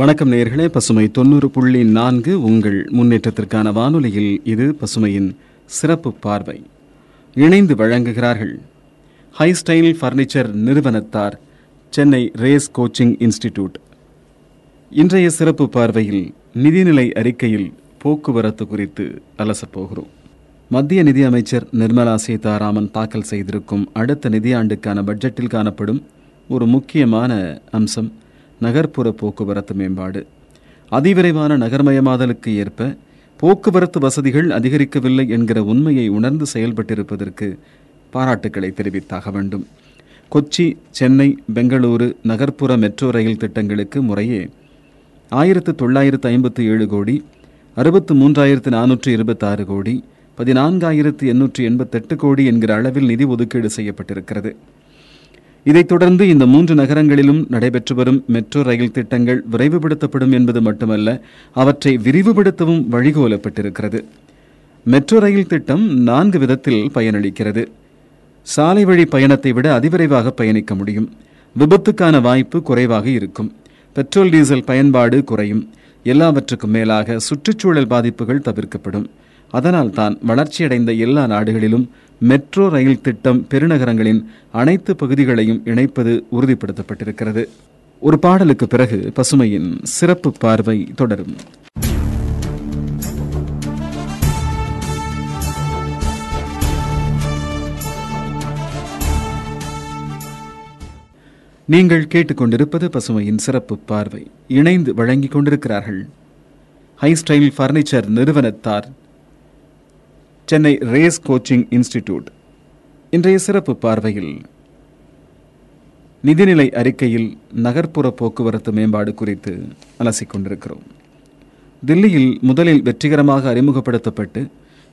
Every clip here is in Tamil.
வணக்கம் நேர்களே பசுமை தொண்ணூறு புள்ளி நான்கு உங்கள் முன்னேற்றத்திற்கான வானொலியில் இது பசுமையின் சிறப்பு பார்வை. இணைந்து வழங்குகிறார்கள் ஹை ஸ்டைல் ஃபர்னிச்சர் நிறுவனத்தார் சென்னை ரேஸ் கோச்சிங் இன்ஸ்டிடியூட் இன்றைய சிறப்பு பார்வையில் நிதிநிலை அறிக்கையில் போக்குவரத்து குறித்து அலசப்போகிறோம் மத்திய நிதி அமைச்சர் நிர்மலா சீதாராமன் தாக்கல் செய்திருக்கும் அடுத்த நிதியாண்டுக்கான பட்ஜெட்டில் காணப்படும் ஒரு முக்கியமான அம்சம் நகர்ப்புற போக்குவரத்து மேம்பாடு. அதிவிரைவான நகர்மயமாதலுக்கு ஏற்ப போக்குவரத்து வசதிகள் அதிகரிக்கவில்லை என்கிற உண்மையை உணர்ந்து செயல்பட்டிருப்பதற்கு பாராட்டுக்களை தெரிவித்தாக வேண்டும். கொச்சி சென்னை பெங்களூரு நகர்ப்புற மெட்ரோ ரயில் திட்டங்களுக்கு முறையே ஆயிரத்து தொள்ளாயிரத்து ஐம்பத்தி ஏழு கோடி அறுபத்து மூன்றாயிரத்து நானூற்று இருபத்தாறு கோடி பதினான்காயிரத்து எண்ணூற்றி எண்பத்தெட்டு கோடி என்கிற அளவில் நிதி ஒதுக்கீடு செய்யப்பட்டிருக்கிறது. இதைத் தொடர்ந்து இந்த மூன்று நகரங்களிலும் நடைபெற்று வரும் மெட்ரோ ரயில் திட்டங்கள் விரைவுபடுத்தப்படும் என்பது மட்டுமல்ல அவற்றை விரிவுபடுத்தவும் வழிகோலப்பட்டிருக்கிறது. மெட்ரோ ரயில் திட்டம் நான்கு விதத்தில் பயனளிக்கிறது. சாலை வழி பயணத்தை விட அதிவிரைவாக பயணிக்க முடியும். விபத்துக்கான வாய்ப்பு குறைவாக இருக்கும். பெட்ரோல் டீசல் பயன்பாடு குறையும். எல்லாவற்றுக்கும் மேலாக சுற்றுச்சூழல் பாதிப்புகள் தவிர்க்கப்படும். அதனால் தான் வளர்ச்சியடைந்த எல்லா நாடுகளிலும் மெட்ரோ ரயில் திட்டம் பெருநகரங்களின் அனைத்து பகுதிகளையும் இணைப்பது உறுதிப்படுத்தப்பட்டிருக்கிறது. ஒரு பாடலுக்கு பிறகு பசுமையின் சிறப்பு பார்வை தொடரும். நீங்கள் கேட்டுக்கொண்டிருப்பது பசுமையின் சிறப்பு பார்வை. இணைந்து வழங்கிக் கொண்டிருக்கிறார்கள். ஹை ஸ்டைல் ஃபர்னிச்சர் நிறுவனத்தார் சென்னை ரேஸ் கோச்சிங் இன்ஸ்டிடியூட். இன்றைய சிறப்பு பார்வையில் நிதிநிலை அறிக்கையில் நகர்ப்புற போக்குவரத்து மேம்பாடு குறித்து அலசிக் கொண்டிருக்கிறோம் தில்லியில் முதலில் வெற்றிகரமாக அறிமுகப்படுத்தப்பட்டு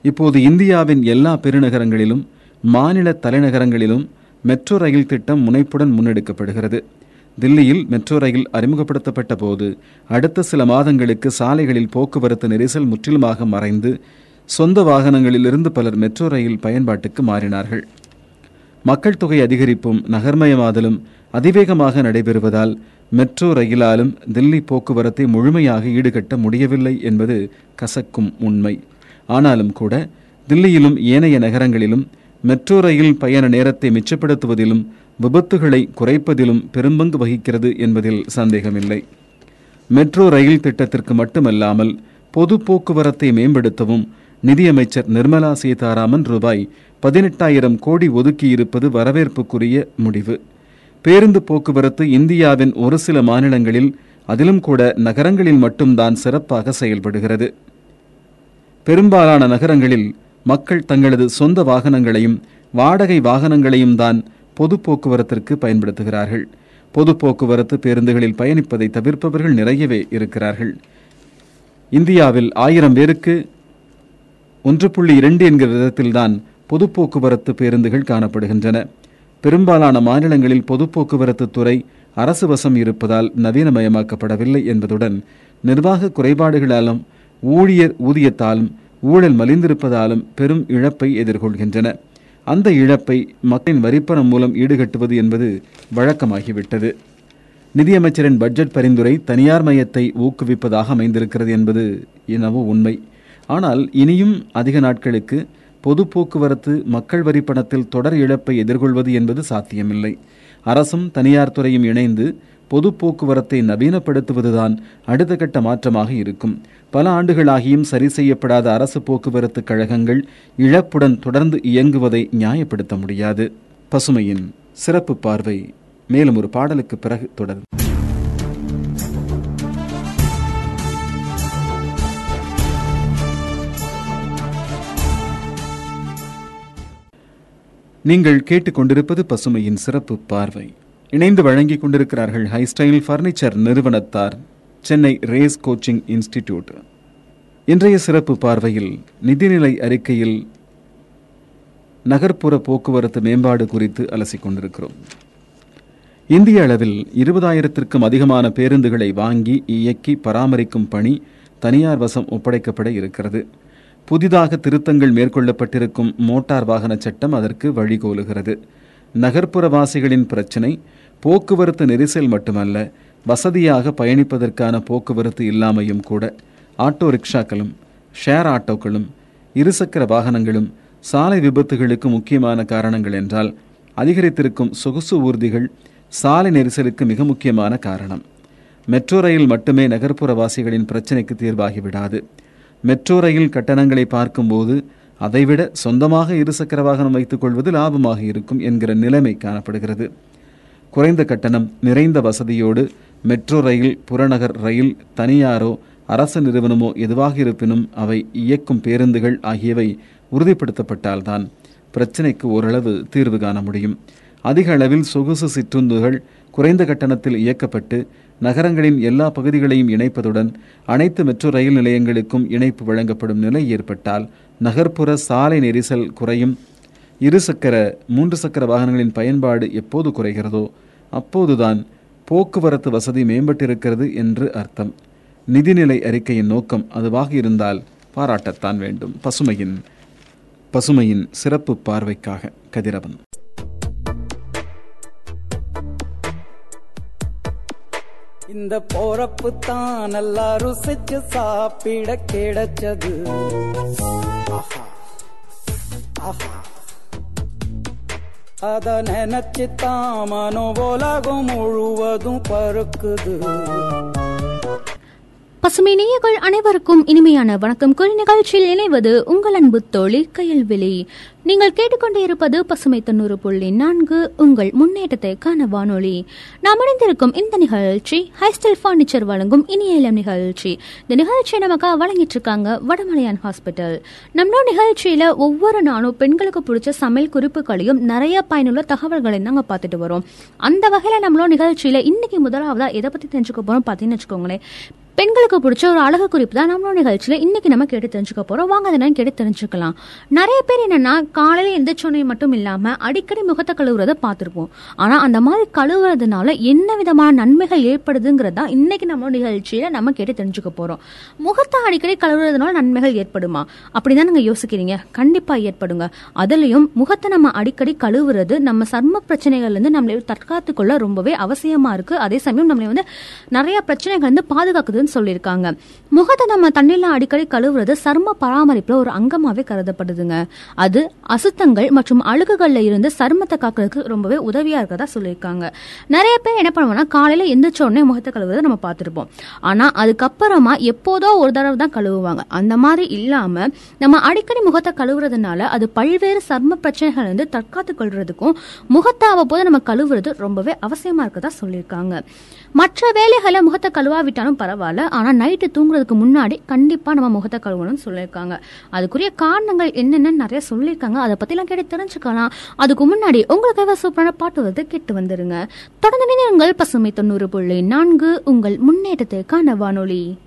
இப்போது இந்தியாவின் எல்லா பெருநகரங்களிலும் மாநில தலைநகரங்களிலும் மெட்ரோ ரயில் திட்டம் முனைப்புடன் முன்னெடுக்கப்படுகிறது. தில்லியில் மெட்ரோ ரயில் அறிமுகப்படுத்தப்பட்ட போது அடுத்த சில மாதங்களுக்கு சாலைகளில் போக்குவரத்து நெரிசல் முற்றிலுமாக மறைந்து சொந்த வாகனங்களிலிருந்து பலர் மெட்ரோ ரயில் பயன்பாட்டுக்கு மாறினார்கள். மக்கள் தொகை அதிகரிப்பும் நகர்மயமாதலும் அதிவேகமாக நடைபெறுவதால் மெட்ரோ ரயிலாலும் தில்லி போக்குவரத்தை முழுமையாக ஈடுகட்ட முடியவில்லை என்பது கசக்கும் உண்மை. ஆனாலும் கூட தில்லியிலும் ஏனைய நகரங்களிலும் மெட்ரோ ரயில் பயண நேரத்தை மிச்சப்படுத்துவதிலும் விபத்துகளை குறைப்பதிலும் பெரும்பங்கு வகிக்கிறது என்பதில் சந்தேகமில்லை. மெட்ரோ ரயில் திட்டத்திற்கு மட்டுமல்லாமல் பொது போக்குவரத்தை மேம்படுத்தவும் நிதியமைச்சர் நிர்மலா சீதாராமன் ரூபாய் பதினெட்டாயிரம் கோடி ஒதுக்கியிருப்பது வரவேற்புக்குரிய முடிவு. பேருந்து போக்குவரத்து இந்தியாவின் ஒரு சில மாநிலங்களில் அதிலும் கூட நகரங்களில் மட்டும்தான் சிறப்பாக செயல்படுகிறது. பெரும்பாலான நகரங்களில் மக்கள் தங்களது சொந்த வாகனங்களையும் வாடகை வாகனங்களையும் தான் பொது போக்குவரத்திற்கு பயன்படுத்துகிறார்கள். பொது போக்குவரத்து பேருந்துகளில் பயணிப்பதை தவிர்ப்பவர்கள் நிறையவே இருக்கிறார்கள். இந்தியாவில் ஆயிரம் பேருக்கு ஒன்று புள்ளி இரண்டு என்கிற விதத்தில்தான் பொது போக்குவரத்து பேருந்துகள் காணப்படுகின்றன. பெரும்பாலான மாநிலங்களில் பொது போக்குவரத்து துறை அரசு வசம் இருப்பதால் நவீனமயமாக்கப்படவில்லை என்பதுடன் நிர்வாக குறைபாடுகளாலும் ஊழியர் ஊதியத்தாலும் ஊழல் மலிந்திருப்பதாலும் பெரும் இழப்பை எதிர்கொள்கின்றன. அந்த இழப்பை மக்களின் வரிப்பணம் மூலம் ஈடுகட்டுவது என்பது வழக்கமாகிவிட்டது. நிதியமைச்சரின் பட்ஜெட் பரிந்துரை தனியார் மயத்தை ஊக்குவிப்பதாக அமைந்திருக்கிறது என்பது என்னவோ உண்மை. ஆனால் இனியும் அதிக நாட்களுக்கு பொது போக்குவரத்து மக்கள் வரி பணத்தில் தொடர் இழப்பை எதிர்கொள்வது என்பது சாத்தியமில்லை. அரசும் தனியார் துறையும் இணைந்து பொது போக்குவரத்தை நவீனப்படுத்துவதுதான் அடுத்த கட்ட மாற்றமாக இருக்கும். பல ஆண்டுகளாகியும் சரி செய்யப்படாத அரசு போக்குவரத்து கழகங்கள் இழப்புடன் தொடர்ந்து இயங்குவதை நியாயப்படுத்த முடியாது. பசுமையின் சிறப்பு பார்வை. மேலும் ஒரு பாடலுக்கு பிறகு தொடரும். நீங்கள் கேட்டுக்கொண்டிருப்பது பசுமையின் சிறப்பு பார்வை. இணைந்து வழங்கிக் கொண்டிருக்கிறார்கள் ஹை ஸ்டைல் ஃபர்னிச்சர் நிறுவனத்தார் சென்னை ரேஸ் கோச்சிங் இன்ஸ்டிடியூட் இன்றைய சிறப்பு பார்வையில் நிதிநிலை அறிக்கையில் நகர்ப்புற போக்குவரத்து மேம்பாடு குறித்து அலசிக் கொண்டிருக்கிறோம் இந்திய அளவில் இருபதாயிரத்திற்கும் அதிகமான பேருந்துகளை வாங்கி இயக்கி பராமரிக்கும் பணி தனியார் வசம் ஒப்படைக்கப்பட இருக்கிறது. புதிதாக திருத்தங்கள் மேற்கொள்ளப்பட்டிருக்கும் மோட்டார் வாகன சட்டம் அதற்கு வழிகோலுகிறது. நகர்ப்புற வாசிகளின் பிரச்சினை போக்குவரத்து நெரிசல் மட்டுமல்ல வசதியாக பயணிப்பதற்கான போக்குவரத்து இல்லாமையும் கூட ஆட்டோ ரிக்ஷாக்களும் ஷேர் ஆட்டோக்களும் இருசக்கர வாகனங்களும் சாலை விபத்துகளுக்கு முக்கியமான காரணங்கள் என்றால் அதிகரித்திருக்கும் சொகுசு ஊர்திகள் சாலை நெரிசலுக்கு மிக முக்கியமான காரணம். மெட்ரோ ரயில் மட்டுமே நகர்ப்புற வாசிகளின் பிரச்சினைக்கு தீர்வாகிவிடாது. மெட்ரோ ரயில் கட்டணங்களை பார்க்கும்போது அதைவிட சொந்தமாக இருசக்கர வாகனம் வைத்துக் கொள்வது லாபமாக இருக்கும் என்கிற நிலைமை காணப்படுகிறது. குறைந்த கட்டணம் நிறைந்த வசதியோடு மெட்ரோ ரயில் புறநகர் ரயில் தனியாரோ அரசு நிறுவனமோ எதுவாக இருப்பினும் அவை இயக்கும் பேருந்துகள் ஆகியவை உறுதிப்படுத்தப்பட்டால்தான் பிரச்சினைக்கு ஓரளவு தீர்வு காண முடியும். அதிக அளவில் சொகுசு சிற்றுந்துகள் குறைந்த கட்டணத்தில் இயக்கப்பட்டு நகரங்களின் எல்லா பகுதிகளையும் இணைப்பதுடன் அனைத்து மெட்ரோ ரயில் நிலையங்களுக்கும் இணைப்பு வழங்கப்படும் நிலை ஏற்பட்டால் நகர்ப்புற சாலை நெரிசல் குறையும். இருசக்கர மூன்று சக்கர வாகனங்களின் பயன்பாடு எப்போது குறைகிறதோ அப்போதுதான் போக்குவரத்து வசதி மேம்பட்டிருக்கிறது என்று அர்த்தம். நிதிநிலை அறிக்கையின் நோக்கம் அதுவாக இருந்தால் பாராட்டத்தான் வேண்டும். பசுமையின் பசுமையின் சிறப்பு பார்வைக்காக கதிரவன். இந்த போறப்பு தான் நல்லா ருசிச்சு சாப்பிட கிடைச்சது. அத நினைச்சு தான் மனோ உலகம் முழுவதும் பருக்குது பசுமை நேயர்கள் அனைவருக்கும் இனிமையான வணக்கம். கூறி நிகழ்ச்சியில் இணைவது உங்கள் அன்பு தோழி கையல்வெளி நீங்கள் கேட்டுக்கொண்டே இருப்பது பசுமை தொண்ணூறு புள்ளி நான்கு உங்கள் முன்னேற்றத்தை காண வானொலி. நாம் இணைந்திருக்கும் இந்த நிகழ்ச்சி ஹைஸ்டைல் பர்னிச்சர் வழங்கும் இனிய இளம் நிகழ்ச்சி. இந்த நிகழ்ச்சியை நமக்காக வழங்கிட்டு இருக்காங்க வடமலையான் ஹாஸ்பிட்டல் நம்மளோட நிகழ்ச்சியில ஒவ்வொரு நாளும் பெண்களுக்கு பிடிச்ச சமையல் குறிப்புகளையும் நிறைய பயனுள்ள தகவல்களையும் நாங்க பார்த்துட்டு வரோம். அந்த வகையில நம்மளோட நிகழ்ச்சியில இன்னைக்கு முதலாவதா எதை பத்தி தெரிஞ்சுக்க போறோம் பார்த்தீங்கன்னு வச்சுக்கோங்களேன். பெண்களுக்கு பிடிச்ச ஒரு அழகு குறிப்பு தான் நம்மளோட நிகழ்ச்சியில இன்னைக்கு நம்ம கேட்டு தெரிஞ்சுக்க போறோம். வாங்க அதை கேட்டு தெரிஞ்சுக்கலாம். நிறைய பேர் என்னன்னா காலையில எந்திரிச்சோனே மட்டும் இல்லாம அடிக்கடி முகத்தை கழுவுறத பார்த்துருப்போம். ஆனா அந்த மாதிரி கழுவுறதுனால என்ன விதமான நன்மைகள் ஏற்படுதுங்கிறதா இன்னைக்கு நம்ம நிகழ்ச்சியில நம்ம கேட்டு தெரிஞ்சுக்க போறோம். முகத்தை அடிக்கடி கழுவுறதுனால நன்மைகள் ஏற்படுமா? அப்படிதான் நீங்க யோசிக்கிறீங்க. கண்டிப்பா ஏற்படுங்க. அதுலயும் முகத்தை நம்ம அடிக்கடி கழுவுறது நம்ம சர்ம பிரச்சனைகள்ல இருந்து நம்மளை தற்காத்துக்கொள்ள ரொம்பவே அவசியமா இருக்கு. அதே சமயம் நம்மளை வந்து நிறைய பிரச்சனைகள் வந்து பாதுகாக்குதுன்னு சொல்லியிருக்காங்க. முகத்தை நம்ம தண்ணியில் அடிக்கடி கழுவுறது சர்ம பராமரிப்புல ஒரு அங்கமாவே கருதப்படுதுங்க. அது அசுத்தங்கள் மற்றும் அழுகுகள்ல இருந்து சருமத்தை காக்கிறதுக்கு ரொம்பவே உதவியா இருக்கிறதா சொல்லியிருக்காங்க. நிறைய பேர் என்ன பண்ணுவோம்னா காலையில எந்திரிச்ச உடனே முகத்தை கழுவுறதை நம்ம பார்த்துருப்போம். ஆனா அதுக்கப்புறமா எப்போதோ ஒரு தடவை தான் கழுவுவாங்க. அந்த மாதிரி இல்லாம நம்ம அடிக்கடி முகத்தை கழுவுறதுனால அது பல்வேறு சர்ம பிரச்சனைகள் வந்து தற்காத்து கொள்றதுக்கும் முகத்தை அவ்வப்போது நம்ம கழுவுறது ரொம்பவே அவசியமா இருக்கதா சொல்லியிருக்காங்க. மற்ற வேலைகளை முகத்தை கழுவாவிட்டாலும் பரவாயில்ல ஆனால் நைட்டு தூங்குறதுக்கு முன்னாடி கண்டிப்பாக நம்ம முகத்தை கழுவணும்னு சொல்லியிருக்காங்க. அதுக்குரிய காரணங்கள் என்னென்னு நிறைய சொல்லியிருக்காங்க. அதை பற்றிலாம் கேட்டு தெரிஞ்சுக்கலாம். அதுக்கு முன்னாடி உங்களுக்காக சூப்பரான பாட்டு வந்து கேட்டு வந்துருங்க. தொடர்ந்து நீங்கள் பசுமை தொண்ணூறு புள்ளி நான்கு உங்கள் முன்னேற்றத்திற்கான வானொலி.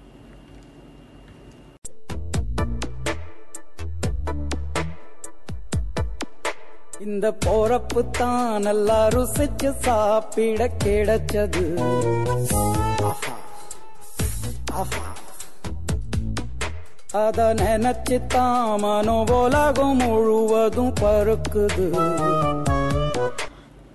இந்த போறப்பு தான் நல்லா ருசிச்சு சாப்பிட கிடைச்சது. அத நினைச்சு தான் மனோ உலகம் முழுவதும் பருக்குது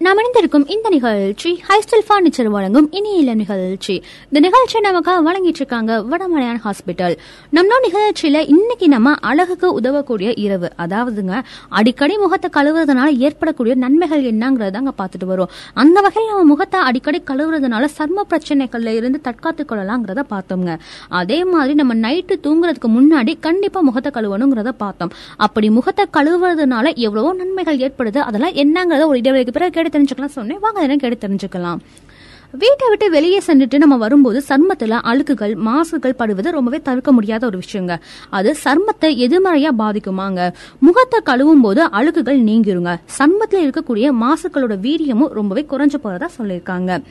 நாம் இணைந்திருக்கும் இந்த நிகழ்ச்சி ஹைஸ்டல் பர்னிச்சர் வழங்கும் இனி இல்ல நிகழ்ச்சி. இந்த நிகழ்ச்சியை நமக்காக வழங்கிட்டு இருக்காங்க வடமலையான் ஹாஸ்பிட்டல் நம்ம நிகழ்ச்சியில இன்னைக்கு நம்ம அழகுக்கு உதவக்கூடிய இரவு. அதாவதுங்க அடிக்கடி முகத்தை கழுவுறதுனால ஏற்படக்கூடிய நன்மைகள் என்னங்கிறத அங்க பார்த்துட்டு வரும். அந்த வகையில் நம்ம முகத்தை அடிக்கடி கழுவுறதுனால சர்ம பிரச்சனைகள்ல இருந்து தற்காத்து கொள்ளலாங்கிறத பார்த்தோங்க அதே மாதிரி நம்ம நைட்டு தூங்குறதுக்கு முன்னாடி கண்டிப்பா முகத்தை கழுவணுங்கிறத பார்த்தோம். அப்படி முகத்தை கழுவுறதுனால எவ்வளவோ நன்மைகள் ஏற்படுது. அதெல்லாம் என்னங்கிறத ஒரு இடைவெளிக்கு பிறகு கேட்டு தெரிஞ்சுக்கலாம் சொன்னேன். வாங்க அதெல்லாம் கேட்டு தெரிஞ்சுக்கலாம். வீட்டை விட்டு வெளியே சென்றுட்டு நம்ம வரும்போது சர்மத்துல அழுக்குகள் மாசுகள் படுவது ரொம்பவே தவிர்க்க முடியாத ஒரு விஷயங்க. அது சர்மத்தை எதிர்மறையா பாதிக்குமாங்க. முகத்தை கழுவும் போது அழுக்குகள் நீங்கிருங்க. சர்மத்துல இருக்கக்கூடிய மாசுக்களோட வீரியமும் ரொம்பவே குறைஞ்சு போறதா சொல்லியிருக்காங்க.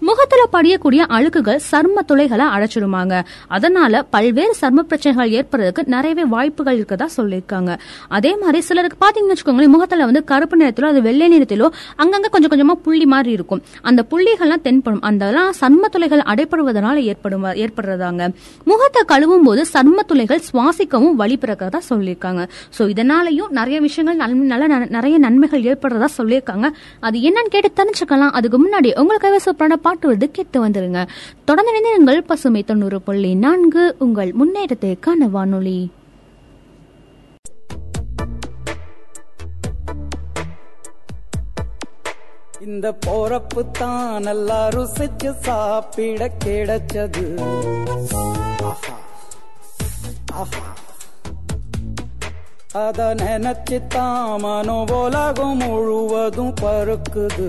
முகத்துல படியக்கூடிய அழுக்குகள் சர்ம துளைகளை அடைச்சிடுமாங்க அதனால பல்வேறு சர்ம பிரச்சனைகள் ஏற்படுறதுக்கு நிறையவே வாய்ப்புகள் இருக்கதா சொல்லியிருக்காங்க. அதே மாதிரி சிலருக்கு பாத்தீங்கன்னு வச்சுக்கோங்களேன் முகத்துல வந்து கருப்பு நிறத்திலோ அது வெள்ளை நிறத்திலோ அங்கங்க கொஞ்சம் கொஞ்சமா புள்ளி மாதிரி இருக்கும். அந்த புள்ளிகள்லாம் தென்படும். அந்த அதெல்லாம் சர்ம துளைகள் அடைப்படுவதனால ஏற்படும் ஏற்படுறதாங்க. முகத்தை கழுவும் போது சர்ம துளைகள் சுவாசிக்கவும் வழி பிறக்கிறதா சொல்லியிருக்காங்க. சோ இதனாலயும் நிறைய விஷயங்கள் நல்ல ந- நிறைய நன்மைகள் ஏற்படுறதா சொல்லியிருக்காங்க. அது என்னன்னு கேட்டு தெரிஞ்சுக்கலாம். அதுக்கு முன்னாடி உங்களுக்காக சூப்பரான பாட்டு கேட்டு வந்துருங்க. தொடர்ந்து இணைந்திருங்கள் பசுமை தொண்ணூறு புள்ளி நான்கு உங்கள் முன்னேற்றத்திற்கான வானொலி. இந்த போறப்பு தான் நல்லா ருசிச்சு சாப்பிட கிடைச்சது. அத நினைச்சு தான் மனோ உலகம் முழுவதும் பருக்குது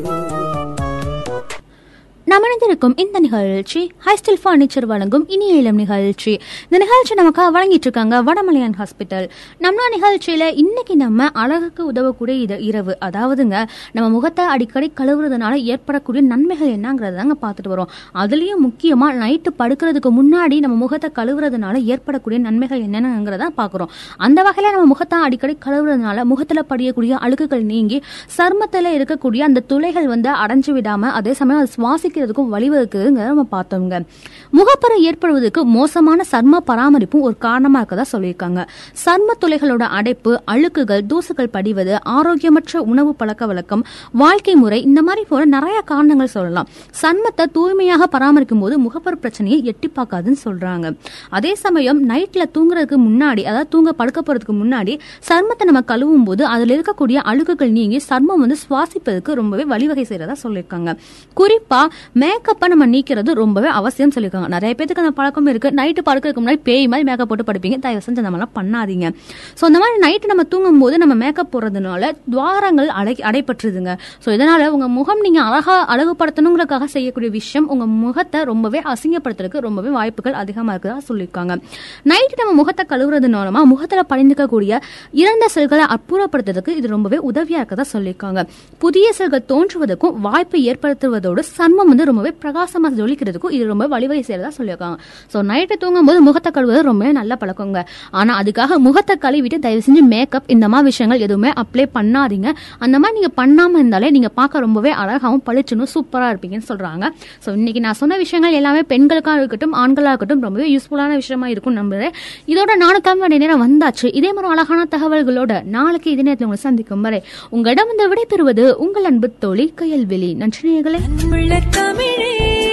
நாம் இணைந்திருக்கும் இந்த நிகழ்ச்சி ஹைஸ்டில் ஃபர்னிச்சர் வழங்கும் இனிய இளம் நிகழ்ச்சி. இந்த நிகழ்ச்சி நமக்காக வழங்கிட்டு இருக்காங்க வடமலையான் ஹாஸ்பிட்டல் நம்ம நிகழ்ச்சியில இன்னைக்கு நம்ம அழகுக்கு உதவக்கூடிய இது இரவு. அதாவதுங்க நம்ம முகத்தை அடிக்கடி கழுவுறதுனால ஏற்படக்கூடிய நன்மைகள் என்னங்கிறத தாங்க பார்த்துட்டு வரோம். அதுலயும் முக்கியமா நைட்டு படுக்கிறதுக்கு முன்னாடி நம்ம முகத்தை கழுவுறதுனால ஏற்படக்கூடிய நன்மைகள் என்னென்னங்கிறத பார்க்குறோம். அந்த வகையில நம்ம முகத்தை அடிக்கடி கழுவுறதுனால முகத்துல படியக்கூடிய அழுக்குகள் நீங்கி சர்மத்துல இருக்கக்கூடிய அந்த துளைகள் வந்து அடைஞ்சு விடாம அதே சமயம் அது சுவாசிக்கிறதுக்கும் வழிவகுக்குதுங்க நம்ம பார்த்தோங்க முகப்பரு ஏற்படுவதற்கு மோசமான சர்ம பராமரிப்பும் ஒரு காரணமா இருக்கதா சொல்லியிருக்காங்க. சர்ம துளைகளோட அடைப்பு அழுக்குகள் தூசுகள் படிவது ஆரோக்கியமற்ற உணவு பழக்க வழக்கம் வாழ்க்கை முறை இந்த மாதிரி போல நிறைய காரணங்கள் சொல்லலாம். சர்மத்தை தூய்மையாக பராமரிக்கும் போது முகப்பரு பிரச்சனையை எட்டி பார்க்காதுன்னு சொல்றாங்க. அதே சமயம் நைட்ல தூங்குறதுக்கு முன்னாடி அதாவது தூங்க படுக்க போறதுக்கு முன்னாடி சர்மத்தை நம்ம கழுவும் போது அதுல இருக்கக்கூடிய அழுக்குகள் நீங்கி சர்மம் வந்து சுவாசிப்பதற்கு ரொம்பவே வழிவகை செய்யறதா சொல்லியிருக்காங்க. குறிப்பா மேக்கப்பை நம்ம நீக்கிறது ரொம்பவே அவசியம் சொல்லியிருக்காங்க. நிறைய பேருக்கு அந்த பழக்கம் இருக்கு. நைட்டு படுக்கிறதுக்கு முன்னாடி பேய் மாதிரி மேக்கப் போட்டு படுப்பீங்க. தயவு செஞ்சு அந்த மாதிரிலாம் பண்ணாதீங்க. ஸோ அந்த மாதிரி நைட்டு நம்ம தூங்கும் போது நம்ம மேக்கப் போடுறதுனால துவாரங்கள் அடை அடைப்பற்றுதுங்க ஸோ இதனால உங்க முகம் நீங்க அழகா அழகுபடுத்தணுங்கிறதுக்காக செய்யக்கூடிய விஷயம் உங்க முகத்தை ரொம்பவே அசிங்கப்படுத்துறதுக்கு ரொம்பவே வாய்ப்புகள் அதிகமாக இருக்குதா சொல்லியிருக்காங்க. நைட்டு நம்ம முகத்தை கழுவுறதுனாலமா முகத்தில் முகத்துல படிந்துக்கக்கூடிய இறந்த செல்களை அற்புறப்படுத்துறதுக்கு இது ரொம்பவே உதவியா இருக்கதா சொல்லியிருக்காங்க. புதிய செல்கள் தோன்றுவதற்கும் வாய்ப்பு ஏற்படுத்துவதோடு சர்மம் வந்து ரொம்பவே பிரகாசமாக ஜொலிக்கிறதுக்கும் இது ரொம்ப வழிவகை செய்யறதா சொல்லியிருக்காங்க. ஸோ நைட்டு தூங்கும் போது முகத்தை கழுவுறது ரொம்பவே நல்ல பழக்கங்க. ஆனா அதுக்காக முகத்தை கழுவிட்டு தயவு செஞ்சு மேக்கப் இந்த மாதிரி விஷயங்கள் எதுவுமே அப்ளை பண்ணாதீங்க. அந்த மாதிரி நீங்க பண்ணாம இருந்தாலே நீங்க பார்க்க ரொம்பவே அழகாகவும் பளிச்சுன்னு சூப்பராக இருப்பீங்கன்னு சொல்றாங்க. ஸோ இன்னைக்கு நான் சொன்ன விஷயங்கள் எல்லாமே பெண்களுக்காக இருக்கட்டும் ஆண்களாக இருக்கட்டும் ரொம்பவே யூஸ்ஃபுல்லான விஷயமா இருக்கும் நம்புறேன். இதோட நானும் கிளம்ப நேரம் வந்தாச்சு. இதே மாதிரி அழகான தகவல்களோட நாளைக்கு இதே நேரத்தில் உங்களை சந்திக்கும் வரை உங்களிடம் இந்த விடைபெறுவது உங்கள் அன்பு தோழி கையல்வெளி நன்றினைகளை தமிழே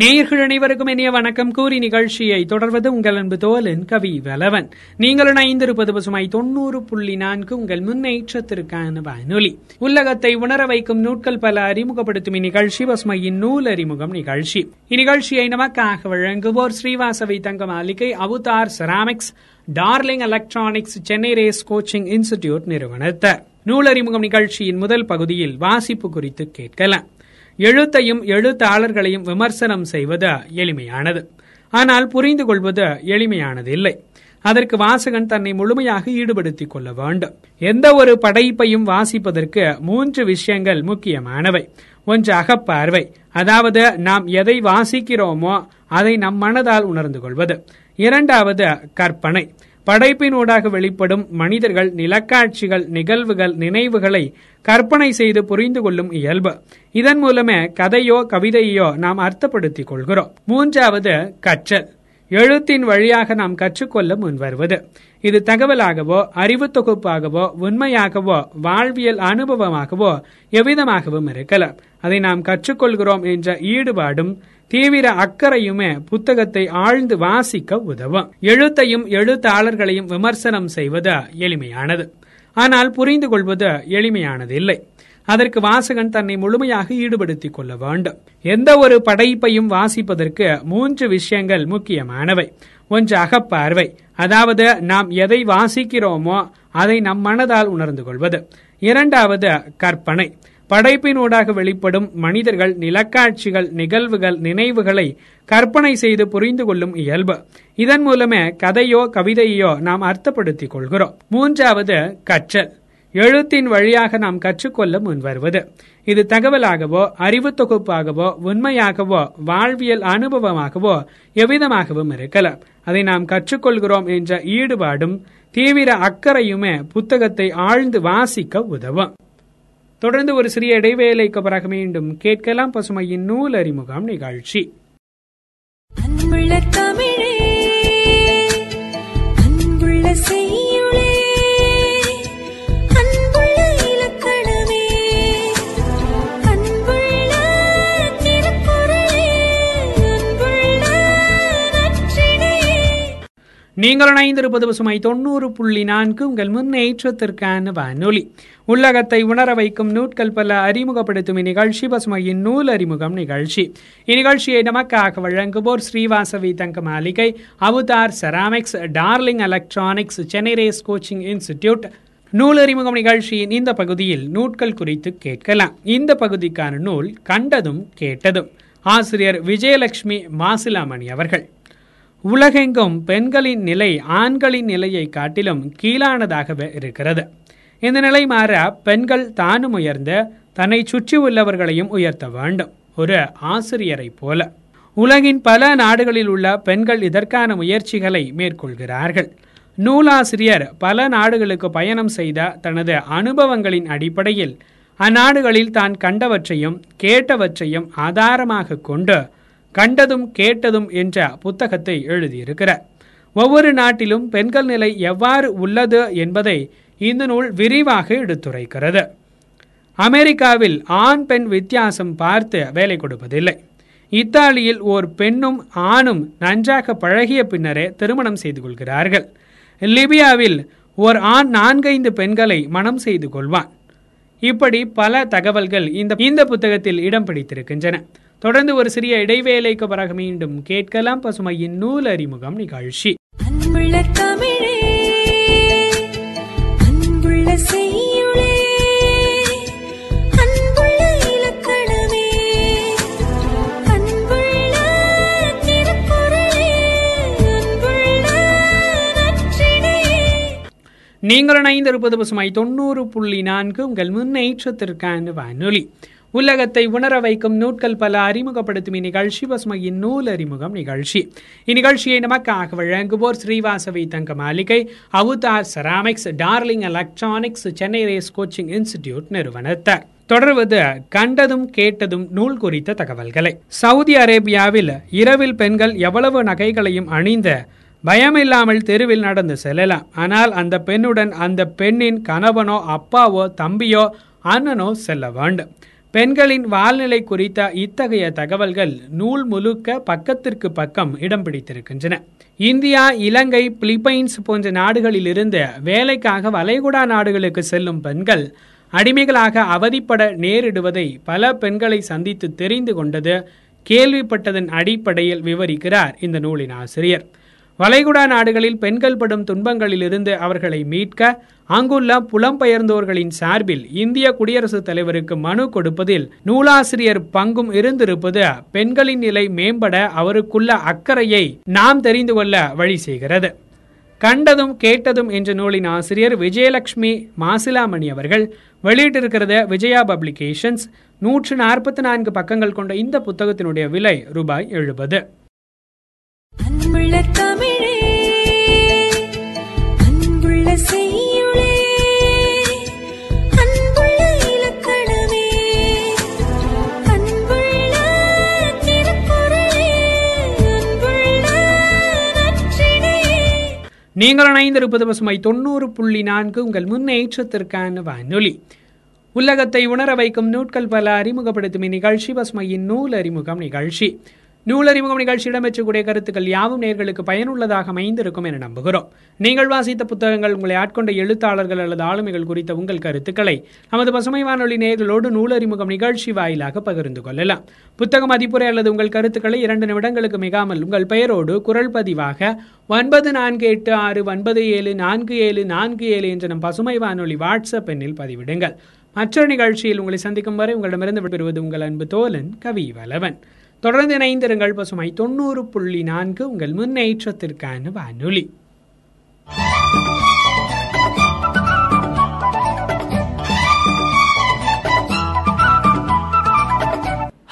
நேயர்கள் அனைவருக்கும் இனிய வணக்கம். கூறி நிகழ்ச்சியை தொடர்வது உங்கள் அன்பு தோலின் கவி வலவன். நீங்கள் இணைந்திருப்பது பசுமை தொண்ணூறு புள்ளி நான்கு உங்கள் முன்னேற்றத்திற்கான வானொலி. உலகத்தை உணர வைக்கும் நூட்கள் பல அறிமுகப்படுத்தும் இந்நிகழ்ச்சி பசுமையின் நூல் அறிமுகம் நிகழ்ச்சி. இந்நிகழ்ச்சியை நமக்காக வழங்குவோர் Srivasavi Thanga Maligai Avatar ceramics darling electronics Chennai race coaching institute நிறுவனத்தர். நூலறிமுகம் நிகழ்ச்சியின் முதல் பகுதியில் வாசிப்பு குறித்து கேட்கலாம். எழுத்தையும் எழுத்தாளர்களையும் விமர்சனம் செய்வது எளிமையானது. ஆனால் புரிந்து கொள்வது எளிமையானது இல்லை அதற்கு வாசகன் தன்னை முழுமையாக ஈடுபடுத்திக் கொள்ள வேண்டும். எந்த ஒரு படைப்பையும் வாசிப்பதற்கு மூன்று விஷயங்கள் முக்கியமானவை. ஒன்று அகப்பார்வை. அதாவது நாம் எதை வாசிக்கிறோமோ அதை நம் மனதால் உணர்ந்து கொள்வது. இரண்டாவது கற்பனை. படைப்பினூடாக வெளிப்படும் மனிதர்கள் நிலக்காட்சிகள் நிகழ்வுகள் நினைவுகளை கற்பனை செய்து புரிந்து கொள்ளும் இயல்பு. இதன் மூலமே கதையோ கவிதையோ நாம் அர்த்தப்படுத்திக் கொள்கிறோம் மூன்றாவது கற்றல். எழுத்தின் வழியாக நாம் கற்றுக்கொள்ள முன்வருவது. இது தகவலாகவோ அறிவு தொகுப்பாகவோ உண்மையாகவோ வாழ்வியல் அனுபவமாகவோ எவ்விதமாகவும் இருக்கலாம். அதை நாம் கற்றுக்கொள்கிறோம் என்ற ஈடுபாடும் தீவிர அக்கறையுமே புத்தகத்தை ஆழ்ந்து வாசிக்க உதவும். எழுத்தையும் எழுத்தாளர்களையும் விமர்சனம் செய்வது எளிமையானது. ஆனால் புரிந்து கொள்வது எளிமையானது இல்லை அதற்கு வாசகன் தன்னை முழுமையாக ஈடுபடுத்திக் கொள்ள வேண்டும். எந்த ஒரு படைப்பையும் வாசிப்பதற்கு மூன்று விஷயங்கள் முக்கியமானவை. ஒன்று அகப்பார்வை. அதாவது நாம் எதை வாசிக்கிறோமோ அதை நம் மனதால் உணர்ந்து கொள்வது. இரண்டாவது கற்பனை. படைப்பினூடாக வெளிப்படும் மனிதர்கள் நிலக்காட்சிகள் நிகழ்வுகள் நினைவுகளை கற்பனை செய்து புரிந்து கொள்ளும் இயல்பு. இதன் மூலமே கதையோ கவிதையோ நாம் அர்த்தப்படுத்திக் கொள்கிறோம். மூன்றாவது கற்றல். எழுத்தின் வழியாக நாம் கற்றுக்கொள்ள முன்வருவது. இது தகவலாகவோ அறிவு தொகுப்பாகவோ உண்மையாகவோ வாழ்வியல் அனுபவமாகவோ எவ்விதமாகவும் இருக்கலாம். அதை நாம் கற்றுக்கொள்கிறோம் என்ற ஈடுபாடும் தீவிர அக்கறையுமே புத்தகத்தை ஆழ்ந்து வாசிக்க உதவும். தொடர்ந்து ஒரு சிறிய இடைவேளைக்கு பிறகு மீண்டும் கேட்கலாம் பசுமையின் நூல் அறிமுகம் நிகழ்ச்சி. அன்புள்ள தமிழே அன்புள்ள நீங்கள் இணைந்திருப்பது பசுமை தொண்ணூறு புள்ளி நான்கு. உங்கள் முன்னேற்றத்திற்கான வானொலி. உள்ளகத்தை உணர வைக்கும் நூட்கள் பல அறிமுகப்படுத்தும் இந்நிகழ்ச்சி பசுமையின் நூல் அறிமுகம் நிகழ்ச்சி. இந்நிகழ்ச்சியை நமக்காக வழங்குவோர் Srivasavi Thanga Maligai Avatar ceramics darling electronics Chennai race coaching institute. நூல் அறிமுகம் நிகழ்ச்சியின் இந்த பகுதியில் நூட்கள் குறித்து கேட்கலாம். இந்த பகுதிக்கான நூல் கண்டதும் கேட்டதும். ஆசிரியர் விஜயலட்சுமி மாசிலாமணி அவர்கள். உலகெங்கும் பெண்களின் நிலை ஆண்களின் நிலையை காட்டிலும் கீழானதாகவே இருக்கிறது. இந்த நிலை மாற பெண்கள் தானும் உயர்ந்து தன்னை சுற்றி உள்ளவர்களையும் உயர்த்த வேண்டும். ஒரு ஆசிரியரைப் போல. உலகின் பல நாடுகளில் உள்ள பெண்கள் இதற்கான முயற்சிகளை மேற்கொள்கிறார்கள். நூலாசிரியர் பல நாடுகளுக்கு பயணம் செய்த தனது அனுபவங்களின் அடிப்படையில் அந்நாடுகளில் தான் கண்டவற்றையும் கேட்டவற்றையும் ஆதாரமாக கொண்டு கண்டதும் கேட்டதும் என்ற புத்தகத்தை எழுதியிருக்கிறார். ஒவ்வொரு நாட்டிலும் பெண்கள் நிலை எவ்வாறு உள்ளது என்பதை இந்த நூல் விரிவாக எடுத்துரைக்கிறது. அமெரிக்காவில் ஆண் பெண் வித்தியாசம் பார்த்து வேலை கொடுப்பதில்லை. இத்தாலியில் ஓர் பெண்ணும் ஆணும் நன்றாக பழகிய பின்னரே திருமணம் செய்து கொள்கிறார்கள். லிபியாவில் ஓர் ஆண் நான்கைந்து பெண்களை மனம் செய்து கொள்வான். இப்படி பல தகவல்கள் இந்த இந்த புத்தகத்தில் இடம் பிடித்திருக்கின்றன. தொடர்ந்து ஒரு சிறிய இடைவேளைக்கு பிறகு மீண்டும் கேட்கலாம். பசுமையின் நூல் அறிமுகம் நிகழ்ச்சி. நீங்கள் இணைந்திருப்பது பசுமை தொண்ணூறு புள்ளி நான்கு உங்கள் முன்னேற்றத்திற்கான வானொலி. உலகத்தை உணர வைக்கும் நூட்கள் பல அறிமுகப்படுத்தும் இந்நிகழ்ச்சி. பசுமையின் நூல் அறிமுகம் நிகழ்ச்சி. இந்நிகழ்ச்சியை நமக்காக வழங்குவோர் Srivasavi Thanga Maligai Avatar ceramics darling electronics Chennai race coaching institute நிறுவனத்தார் தொடர்வது கண்டதும் கேட்டதும் நூல் குறித்த தகவல்களை. சவுதி அரேபியாவில் இரவில் பெண்கள் எவ்வளவு நகைகளையும் அணிந்த பயமில்லாமல் தெருவில் நடந்து செல்லலாம். ஆனால் அந்த பெண்ணுடன் அந்த பெண்ணின் கணவனோ அப்பாவோ தம்பியோ அண்ணனோ செல்ல வேண்டும். பெண்களின் வாழ்நிலை குறித்த இத்தகைய தகவல்கள் நூல் முழுக்க பக்கத்திற்கு பக்கம் இடம் பிடித்திருக்கின்றன. இந்தியா இலங்கை பிலிப்பைன்ஸ் போன்ற நாடுகளிலிருந்து வேலைக்காக வளைகுடா நாடுகளுக்கு செல்லும் பெண்கள் அடிமைகளாக அவதிப்பட நேரிடுவதை பல பெண்களை சந்தித்து தெரிந்து கொண்டது கேள்விப்பட்டதன் அடிப்படையில் விவரிக்கிறார் இந்த நூலின் ஆசிரியர். வளைகுடா நாடுகளில் பெண்கள் படும் துன்பங்களிலிருந்து அவர்களை மீட்க அங்குள்ள புலம்பெயர்ந்தோர்களின் சார்பில் இந்திய குடியரசுத் தலைவருக்கு மனு கொடுப்பதில் நூலாசிரியர் பங்கும் இருந்திருப்பது பெண்களின் நிலை மேம்பட அவருக்குள்ள அக்கறையை நாம் தெரிந்து கொள்ள வழி செய்கிறது. கண்டதும் கேட்டதும் என்ற நூலின் ஆசிரியர் விஜயலட்சுமி மாசிலாமணி அவர்கள் வெளியிட்டிருக்கிறது விஜயா பப்ளிகேஷன்ஸ். நூற்று நாற்பத்தி நான்கு பக்கங்கள் கொண்ட இந்த புத்தகத்தினுடைய விலை ரூபாய் எழுபது. நீங்கள் இணைந்திருப்பது பசுமை தொண்ணூறு புள்ளி நான்கு உங்கள் முன்னேற்றத்திற்கான வானொலி. உலகத்தை உணர வைக்கும் நூட்கள் பல அறிமுகப்படுத்தும் இந்நிகழ்ச்சி பசுமையின் நூல் அறிமுகம் நிகழ்ச்சி. நூல் அறிமுகம் நிகழ்ச்சி இடம்பெற்றக்கூடிய கருத்துக்கள் யாவும் நேர்களுக்கு பயனுள்ளதாக அமைந்திருக்கும் என நம்புகிறோம். நீங்கள் வாசித்த புத்தகங்கள் உங்களை ஆட்கொண்ட எழுத்தாளர்கள் அல்லது ஆளுமைகள் குறித்த உங்கள் கருத்துக்களை நமது பசுமை வானொலி நேர்களோடு நூல் அறிமுகம் நிகழ்ச்சி வாயிலாக பகிர்ந்து கொள்ளலாம். புத்தக மதிப்புரை அல்லது உங்கள் கருத்துக்களை இரண்டு நிமிடங்களுக்கு மிகாமல் உங்கள் பெயரோடு குரல் பதிவாக ஒன்பது நான்கு எட்டு ஆறு ஒன்பது ஏழு நான்கு ஏழு நான்கு ஏழு என்ற நம் பசுமை வானொலி வாட்ஸ்அப் எண்ணில் பதிவிடுங்கள். மற்றொரு நிகழ்ச்சியில் உங்களை சந்திக்கும் வரை உங்களிடமிருந்து விடைபெறுவது உங்கள் அன்பு தோலன் கவி வலவன் தொடர்ந்து இணைந்திருங்கள் பசுமை தொண்ணூறு புள்ளி நான்கு உங்கள் முன்னேற்றத்திற்கான வானொலி.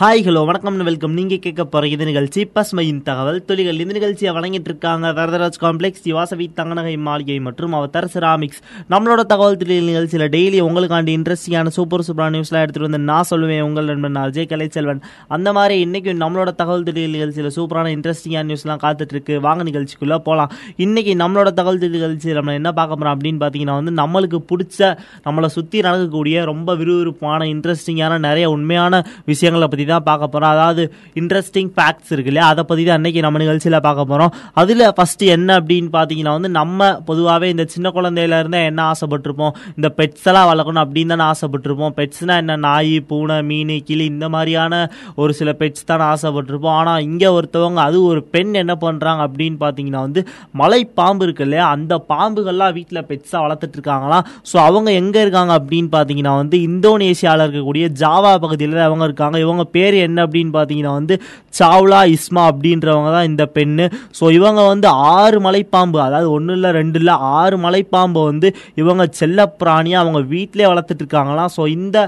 ஹாய் ஹலோ வணக்கம் வெல்கம் நீங்கள் கேட்க போகிற இது நிகழ்ச்சி பஸ்மையின் தகவல். தொழில்கள் இந்த நிகழ்ச்சியை வழங்கிட்டு இருக்காங்க. வரதராஜ் காம்ப்ளெக்ஸ் யுவாசவி தங்கநகை மாளிகை மற்றும் அவதர் செராமிக்ஸ் நம்மளோட தகவல் தொழில் நிகழ்ச்சியில் டெய்லி உங்களுக்காண்டி இன்ட்ரெஸ்டிங்கான சூப்பர் சூப்பரான நியூஸ்லாம் எடுத்துகிட்டு வந்து நான் சொல்லுவேன். உங்கள் நண்பன் அஜய் கலைச்செல்வன். அந்த மாதிரி இன்றைக்கும் நம்மளோட தகவல் தொழில் நிகழ்ச்சியில் சூப்பரான இன்ட்ரெஸ்டிங்கான நியூஸ்லாம் காத்துட்ருக்கு வாங்க நிகழ்ச்சிக்குள்ளே போகலாம் இன்றைக்கி நம்மளோட தகவல் தொழில் நிகழ்ச்சியில் நம்ம என்ன பார்க்க போகிறோம் அப்படின்னு பார்த்தீங்கன்னா வந்து நம்மளுக்கு பிடிச்ச நம்மளை சுற்றி நடக்கக்கூடிய ரொம்ப விறுவிறுப்பான இன்ட்ரெஸ்டிங்கான நிறைய உண்மையான விஷயங்களை பற்றி தான் பார்க்க போகிறோம் அதாவது இன்ட்ரெஸ்டிங் ஃபேக்ட்ஸ் இருக்கு இல்லையா? அதை பற்றி தான் அன்றைக்கி நம்ம நிகழ்ச்சியில் பார்க்க போகிறோம் அதில் ஃபஸ்ட்டு என்ன அப்படின்னு பார்த்தீங்கன்னா வந்து நம்ம பொதுவாகவே இந்த சின்ன குழந்தையில இருந்தே என்ன ஆசைப்பட்டிருப்போம்? இந்த பெட்ஸ் எல்லாம் வளர்க்கணும் அப்படின்னு தானே ஆசைப்பட்டிருப்போம். பெட்ஸ்னால் என்ன? நாய் பூனை மீன் கிளி இந்த மாதிரியான ஒரு சில பெட்ஸ் தான் ஆசைப்பட்டிருப்போம். ஆனால் இங்கே ஒருத்தவங்க அது ஒரு பெண் என்ன பண்ணுறாங்க அப்படின்னு பார்த்தீங்கன்னா வந்து மலை பாம்பு இருக்கு இல்லையா? அந்த பாம்புகள்லாம் வீட்டில் பெட்ஸாக வளர்த்துட்டு இருக்காங்களாம். ஸோ அவங்க எங்கே இருக்காங்க அப்படின்னு பார்த்தீங்கன்னா வந்து இந்தோனேஷியாவில் இருக்கக்கூடிய ஜாவா பகுதியில் அவங்க இருக்காங்க. இவங்க பேர் என்ன அப்படின்னு பார்த்தீங்கன்னா வந்து சாவ்லா இஸ்மா அப்படின்றவங்க தான் இந்த பெண்ணு. ஸோ இவங்க வந்து ஆறு மலைப்பாம்பு. அதாவது ஒன்றும் இல்லை ரெண்டு இல்லை ஆறு மலைப்பாம்பை வந்து இவங்க செல்லப்பிராணியாக அவங்க வீட்டிலே வளர்த்துட்டு இருக்காங்களாம். ஸோ இந்த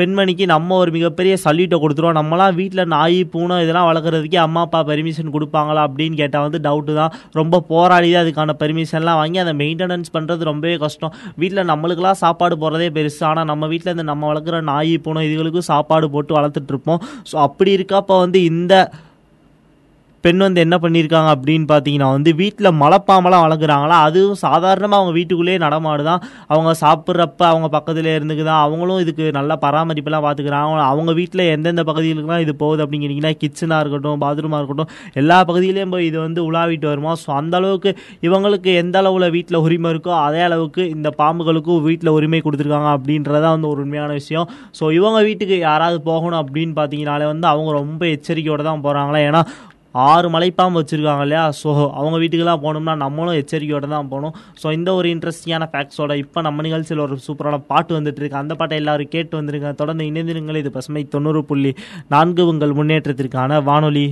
பெண்மணிக்கு நம்ம ஒரு மிகப்பெரிய சல்யூட்டை கொடுத்துருவோம். நம்மளாம் வீட்டில் நாய் பூனை இதெல்லாம் வளர்க்குறதுக்கே அம்மா அப்பா பெர்மிஷன் கொடுப்பாங்களா அப்படின்னு கேட்டால் வந்து டவுட்டு தான். ரொம்ப போராடி தான் அதுக்கான பெர்மிஷன்லாம் வாங்கி அதை மெயின்டெனன்ஸ் பண்ணுறது ரொம்பவே கஷ்டம். வீட்டில் நம்மளுக்கெல்லாம் சாப்பாடு போடுறதே பெருசு. ஆனால் நம்ம வீட்டில் இந்த நம்ம வளர்க்குற நாய் பூனை இதுகளுக்கும் சாப்பாடு போட்டு வளர்த்துட்ருப்போம் ஸோ அப்படி இருக்கப்போ வந்து இந்த பெண் வந்து என்ன பண்ணியிருக்காங்க அப்படின்னு பார்த்தீங்கன்னா வந்து வீட்டில் மலைப்பாம்பெல்லாம் வளர்க்குறாங்களா? அதுவும் சாதாரணமாக அவங்க வீட்டுக்குள்ளேயே நடமாடுதான். அவங்க சாப்பிட்றப்ப அவங்க பக்கத்தில் இருந்துக்குதான். அவங்களும் இதுக்கு நல்ல பராமரிப்பெல்லாம் பார்த்துக்கிறாங்க அவங்க வீட்டில் எந்தெந்த பகுதிகளுக்குலாம் இது போகுது அப்படிங்கிறீங்கன்னா கிச்சனாக இருக்கட்டும் பாத்ரூமாக இருக்கட்டும் எல்லா பகுதியிலையும் போய் இது வந்து உலாவிட்டு வருமா? ஸோ அந்த அளவுக்கு இவங்களுக்கு எந்த அளவில் வீட்டில் உரிமை இருக்கோ அதே அளவுக்கு இந்த பாம்புகளுக்கும் வீட்டில் உரிமை கொடுத்துருக்காங்க அப்படின்றதான் வந்து ஒரு உண்மையான விஷயம். ஸோ இவங்க வீட்டுக்கு யாராவது போகணும் அப்படின்னு பார்த்தீங்கனாலே வந்து அவங்க ரொம்ப எச்சரிக்கையோடு தான் போகிறாங்களா ஏன்னா ஆறு மலைப்பாம்பு வச்சுருக்காங்க இல்லையா? ஸோ அவங்க வீட்டுக்கெல்லாம் போகணும்னா நம்மளும் எச்சரிக்கையோடு தான் போகணும். ஸோ இந்த ஒரு இன்ட்ரெஸ்டிங்கான ஃபேக்ட்ஸோட இப்போ நம்ம நிகழ்ச்சியில் ஒரு சூப்பரான பாட்டு வந்துட்டுருக்கு அந்த பாட்டை எல்லாரும் கேட்டு வந்துருங்க. தொடர்ந்து இணைந்திருங்கள். இது பசுமை தொண்ணூறு புள்ளி நான்கு உங்கள் முன்னேற்றத்திற்கான வானொலி.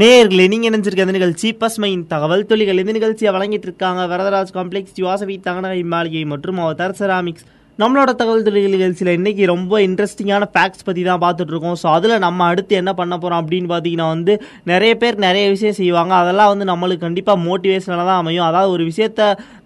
நேயர்களே நீங்க நினைச்சிருக்க இந்த நிகழ்ச்சி பஸ்மையின் தகவல் தொழில்கள் இந்த நிகழ்ச்சியை வழங்கிட்டு இருக்காங்க. வரதராஜ் காம்ப்ளெக்ஸ் யுவாசவி தங்கநகை மாளிகை மற்றும் அவதார் செராமிக்ஸ் நம்மளோட தகவல் தொழில் நிகழ்ச்சியில் இன்னைக்கு ரொம்ப இன்ட்ரெஸ்டிங்கான ஃபேக்ட்ஸ் பற்றி தான் பார்த்துட்டு இருக்கோம் ஸோ அதில் நம்ம அடுத்து என்ன பண்ண போகிறோம் அப்படின்னு பார்த்தீங்கன்னா வந்து நிறைய பேர் நிறைய விஷயம் செய்வாங்க. அதெல்லாம் வந்து நம்மளுக்கு கண்டிப்பாக மோட்டிவேஷனாக தான் அமையும். அதாவது ஒரு விஷயத்த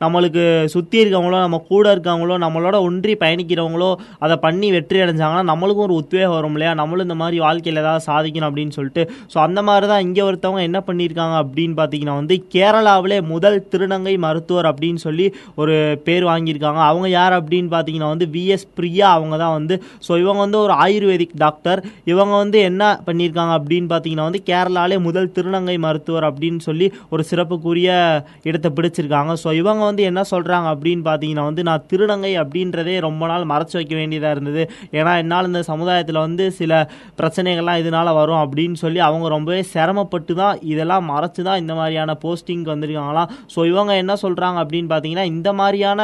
நம்மளுக்கு சுற்றி இருக்கவங்களோ நம்ம கூட இருக்கவங்களோ நம்மளோட ஒன்றி பயணிக்கிறவங்களோ அதை பண்ணி வெற்றி அடைஞ்சாங்கன்னா நம்மளுக்கும் ஒரு உத்வேகம் வரும் இல்லையா? நம்மளும் இந்த மாதிரி வாழ்க்கையில் ஏதாவது சாதிக்கணும் அப்படின்னு சொல்லிட்டு. ஸோ அந்த மாதிரி தான் இங்கே ஒருத்தவங்க என்ன பண்ணியிருக்காங்க அப்படின்னு பார்த்தீங்கன்னா வந்து கேரளாவிலே முதல் திருநங்கை மருத்துவர் அப்படின்னு சொல்லி ஒரு பேர் வாங்கியிருக்காங்க. அவங்க யார் அப்படின்னு பார்த்தீங்கன்னா வந்து விஎஸ் பிரியா அவங்க தான் வந்து. ஸோ இவங்க வந்து ஒரு ஆயுர்வேதிக் டாக்டர் இவங்க வந்து என்ன பண்ணியிருக்காங்க அப்படின்னு பார்த்தீங்கன்னா வந்து கேரளாலே முதல் திருநங்கை மருத்துவர் அப்படின்னு சொல்லி ஒரு சிறப்புக்குரிய இடத்தை பிடிச்சிருக்காங்க. ஸோ இவங்க வந்து என்ன சொல்கிறாங்க அப்படின்னு பார்த்தீங்கன்னா வந்து நான் திருநங்கை அப்படின்றதே ரொம்ப நாள் மறைச்சு வைக்க வேண்டியதாக இருந்தது. ஏன்னா என்னால் இந்த சமுதாயத்தில் வந்து சில பிரச்சனைகள்லாம் இதனால் வரும் அப்படின்னு சொல்லி அவங்க ரொம்பவே சிரமப்பட்டு தான் இதெல்லாம் மறைச்சு தான் இந்த மாதிரியான போஸ்டிங்க்கு வந்திருக்காங்களாம். ஸோ இவங்க என்ன சொல்கிறாங்க அப்படின்னு பார்த்தீங்கன்னா இந்த மாதிரியான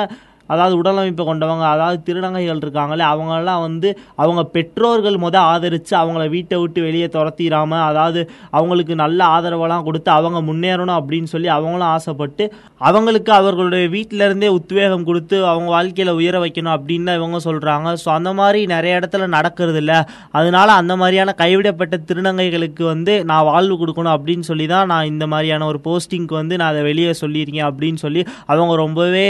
அதாவது உடலமைப்பு கொண்டவங்க அதாவது திருநங்கைகள் இருக்காங்களே அவங்களாம் வந்து அவங்க பெற்றோர்கள் முத ஆதரித்து அவங்கள வீட்டை விட்டு வெளியே துரத்திடாமல் அதாவது அவங்களுக்கு நல்ல ஆதரவெல்லாம் கொடுத்து அவங்க முன்னேறணும் அப்படின்னு சொல்லி அவங்களும் ஆசைப்பட்டு அவங்களுக்கு அவர்களுடைய வீட்டிலேருந்தே உத்வேகம் கொடுத்து அவங்க வாழ்க்கையில் உயர வைக்கணும் அப்படின்னு தான் இவங்க சொல்கிறாங்க ஸோ அந்த மாதிரி நிறைய இடத்துல நடக்கிறது இல்லை அதனால அந்த மாதிரியான கைவிடப்பட்ட திருநங்கைகளுக்கு வந்து நான் வாழ்வு கொடுக்கணும் அப்படின்னு சொல்லி தான் நான் இந்த மாதிரியான ஒரு போஸ்டிங்க்கு வந்து நான் அதை வெளியே சொல்லியிருக்கேன் அப்படின்னு சொல்லி அவங்க ரொம்பவே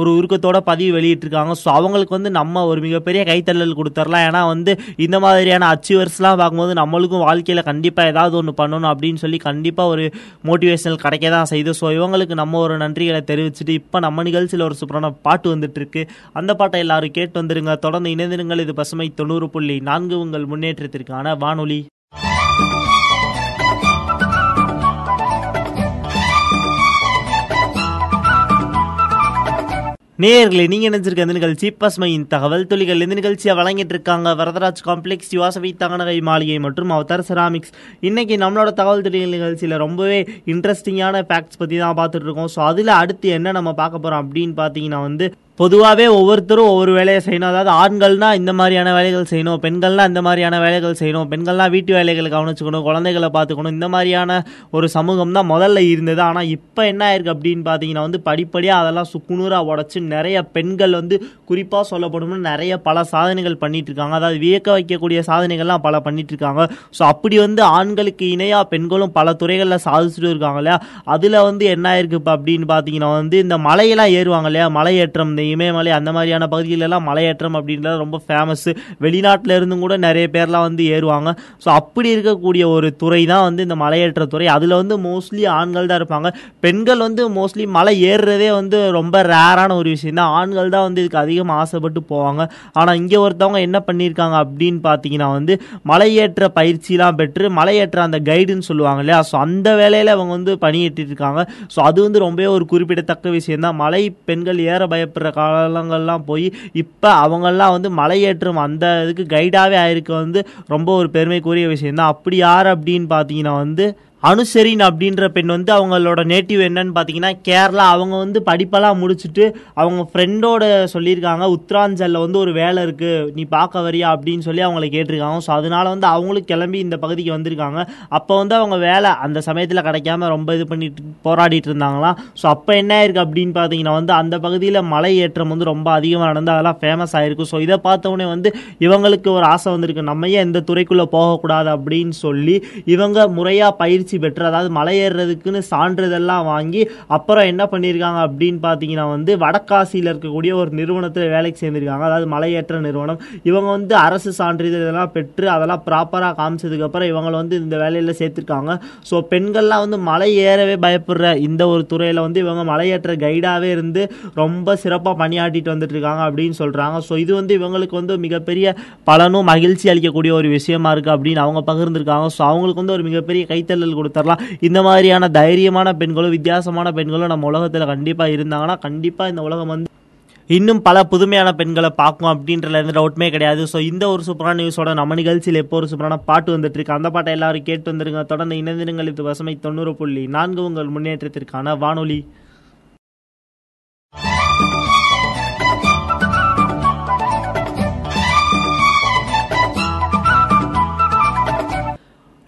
ஒரு உருக்கத்தோட பதிவு வெளியிட்டிருக்காங்க. ஸோ அவங்களுக்கு வந்து நம்ம ஒரு மிகப்பெரிய கைத்தள்ளல் கொடுத்துடலாம் ஏன்னா வந்து இந்த மாதிரியான அச்சீவர்ஸ்லாம் பார்க்கும்போது நம்மளுக்கும் வாழ்க்கையில் கண்டிப்பாக ஏதாவது ஒன்று பண்ணணும் அப்படின்னு சொல்லி கண்டிப்பாக ஒரு மோட்டிவேஷனல் கிடைக்க தான் செய்து. ஸோ இவங்களுக்கு நம்ம ஒரு நன்றிகளை தெரிவிச்சுட்டு இப்போ நம்ம நிகழ்ச்சியில் ஒரு சூப்பரான பாட்டு வந்துட்டுருக்கு. அந்த பாட்டை எல்லாரும் கேட்டு வந்துருங்க. தொடர்ந்து இணைந்திருங்கள். இது பசுமை தொண்ணூறு புள்ளி நான்கு உங்கள் முன்னேற்றத்திற்கான வானொலி. நேயர்களே நீங்க நினைச்சிருக்க இந்த நிகழ்ச்சி பசுமையின் தகவல் துளிகள் இந்த நிகழ்ச்சியை வழங்கிட்டு இருக்காங்க. வரதராஜ் காம்ப்ளெக்ஸ் யுவாசவி தகனகை மாளிகை மற்றும் அவதார் செராமிக்ஸ் இன்னைக்கு நம்மளோட தகவல் துளிகள் நிகழ்ச்சியில் ரொம்பவே இன்ட்ரெஸ்டிங்கான ஃபேக்ட்ஸ் பற்றி தான் பார்த்துட்டு இருக்கோம். ஸோ அதில் அடுத்து என்ன நம்ம பார்க்க போகிறோம் அப்படின்னு பார்த்தீங்கன்னா வந்து பொதுவாகவே ஒவ்வொருத்தரும் ஒவ்வொரு வேலையை செய்யணும். அதாவது ஆண்கள்னா இந்த மாதிரியான வேலைகள் செய்யணும். பெண்கள்னால் இந்த மாதிரியான வேலைகள் செய்யணும். பெண்கள்லாம் வீட்டு வேலைகளை கவனிச்சுக்கணும். குழந்தைகளை பார்த்துக்கணும். இந்த மாதிரியான ஒரு சமூகம் தான் முதல்ல இருந்தது. ஆனால் இப்போ என்ன ஆயிருக்கு அப்படின்னு பார்த்தீங்கன்னா வந்து படிப்படியாக அதெல்லாம் சுக்குநூறாக உடச்சி நிறைய பெண்கள் வந்து குறிப்பாக சொல்லப்படும்னு நிறைய பல சாதனைகள் பண்ணிட்டு இருக்காங்க அதாவது வியக்க வைக்கக்கூடிய சாதனைகள்லாம் பல பண்ணிட்டு இருக்காங்க ஸோ அப்படி வந்து ஆண்களுக்கு இணையாக பெண்களும் பல துறைகளில் சாதிச்சுட்டு இருக்காங்க இல்லையா? அதில் வந்து என்ன ஆயிருக்கு இப்போ அப்படின்னு பார்த்தீங்கன்னா வந்து இந்த மலையெல்லாம் ஏறுவாங்க இல்லையா? மலை ஏற்றம் இமயமலை அந்த மாதிரியான பகுதிகளெல்லாம் மலையேற்றம் அப்படின்றது ரொம்ப ஃபேமஸ் வெளிநாட்டில் இருந்தும் கூட நிறைய பேர்லாம் வந்து ஏறுவாங்க. ஸோ அப்படி இருக்கக்கூடிய ஒரு துறை தான் வந்து இந்த மலையேற்ற துறை. அதில் வந்து மோஸ்ட்லி ஆண்கள் தான் இருப்பாங்க. பெண்கள் வந்து மோஸ்ட்லி மலை ஏறுறதே வந்து ரொம்ப ரேரான ஒரு விஷயம் தான் ஆண்கள் தான் வந்து இதுக்கு அதிகமாக ஆசைப்பட்டு போவாங்க. ஆனால் இங்கே ஒருத்தவங்க என்ன பண்ணியிருக்காங்க அப்படின்னு பார்த்தீங்கன்னா வந்து மலையேற்ற பயிற்சிலாம் பெற்று மலையேற்ற அந்த கைடுன்னு சொல்லுவாங்க இல்லையா? ஸோ அந்த வேலையில் அவங்க வந்து பணியேற்றிட்டு இருக்காங்க. ஸோ அது வந்து ரொம்பவே ஒரு குறிப்பிடத்தக்க விஷயம் தான் மலை பெண்கள் ஏற பயப்படுற காலங்கள்லாம் போய் இப்போ அவங்கெல்லாம் வந்து மலையேற்றம் அந்த இதுக்கு கைடாகவே ஆயிருக்க வந்து ரொம்ப ஒரு பெருமைக்குரிய விஷயம் தான் அப்படி யார் அப்படின்னு பார்த்தீங்கன்னா வந்து அனுசரின் அப்படின்ற பெண் வந்து அவங்களோட நேட்டிவ் என்னன்னு பார்த்தீங்கன்னா கேரளா அவங்க வந்து படிப்பெல்லாம் முடிச்சுட்டு அவங்க ஃப்ரெண்டோட சொல்லியிருக்காங்க. உத்தராஞ்சலில் வந்து ஒரு வேலை இருக்குது நீ பார்க்க வரியா அப்படின்னு சொல்லி அவங்கள கேட்டிருக்காங்க. ஸோ அதனால வந்து அவங்களும் கிளம்பி இந்த பகுதிக்கு வந்திருக்காங்க. அப்போ வந்து அவங்க வேலை அந்த சமயத்தில் கிடைக்காம ரொம்ப இது பண்ணிட்டு போராடிட்டு இருந்தாங்களாம் ஸோ அப்போ என்ன ஆயிருக்கு அப்படின்னு பார்த்தீங்கன்னா வந்து அந்த பகுதியில் மலை ஏற்றம் வந்து ரொம்ப அதிகமாக நடந்து அதெல்லாம் ஃபேமஸ் ஆகிருக்கும் ஸோ இதை பார்த்தவொடனே வந்து இவங்களுக்கு ஒரு ஆசை வந்திருக்கு. நம்ம ஏன் இந்த துறைக்குள்ளே போகக்கூடாது அப்படின்னு சொல்லி இவங்க முறையாக பயிற்சி பெற்று அதாவது மலை ஏறுறதுக்குன்னு சான்றிதழ்லாம் வாங்கி அப்புறம் என்ன பண்ணியிருக்காங்க அப்படின்னு பார்த்தீங்கன்னா வந்து வடக்காசியில் இருக்கக்கூடிய ஒரு நிறுவனத்தில் வேலைக்கு சேர்ந்திருக்காங்க. அதாவது மலையேற்ற நிறுவனம். இவங்க வந்து அரசு சான்றிதழ் இதெல்லாம் பெற்று அதெல்லாம் ப்ராப்பராக காமிச்சதுக்கப்புறம் இவங்களை வந்து இந்த வேலையில் சேர்த்துருக்காங்க. ஸோ பெண்கள்லாம் வந்து மலை ஏறவே பயப்படுற இந்த ஒரு துறையில் வந்து இவங்க மலையேற்ற கைடாகவே இருந்து ரொம்ப சிறப்பாக பணியாற்றிட்டு வந்துட்டு இருக்காங்க அப்படின்னு சொல்கிறாங்க ஸோ இது வந்து இவங்களுக்கு வந்து மிகப்பெரிய பலனும் மகிழ்ச்சி அளிக்கக்கூடிய ஒரு விஷயமா இருக்குது அப்படின்னு அவங்க பகிர்ந்துருக்காங்க. ஸோ அவங்களுக்கு வந்து ஒரு மிகப்பெரிய கைத்தள்ளல் கொடுத்துடலாம் இந்த மாதிரியான தைரியமான பெண்களும் வித்தியாசமான பெண்களும் நம்ம உலகத்தில் கண்டிப்பாக இருந்தாங்கன்னா கண்டிப்பாக இந்த உலகம் வந்து இன்னும் பல புதுமையான பெண்களை பார்க்கும் அப்படின்றதுல எந்த டவுட்மே கிடையாது. ஸோ இந்த ஒரு சூப்பரான நியூஸோட நம்ம நிகழ்ச்சியில் எப்போ ஒரு சூப்பரான பாட்டு வந்துட்டு இருக்கு அந்த பாட்டை எல்லாரும் கேட்டு வந்துருங்க. தொடர்ந்து இணைந்திருங்கள். இது பசுமை தொண்ணூறு புள்ளி நான்கு உங்கள் முன்னேற்றத்திற்கான வானொலி.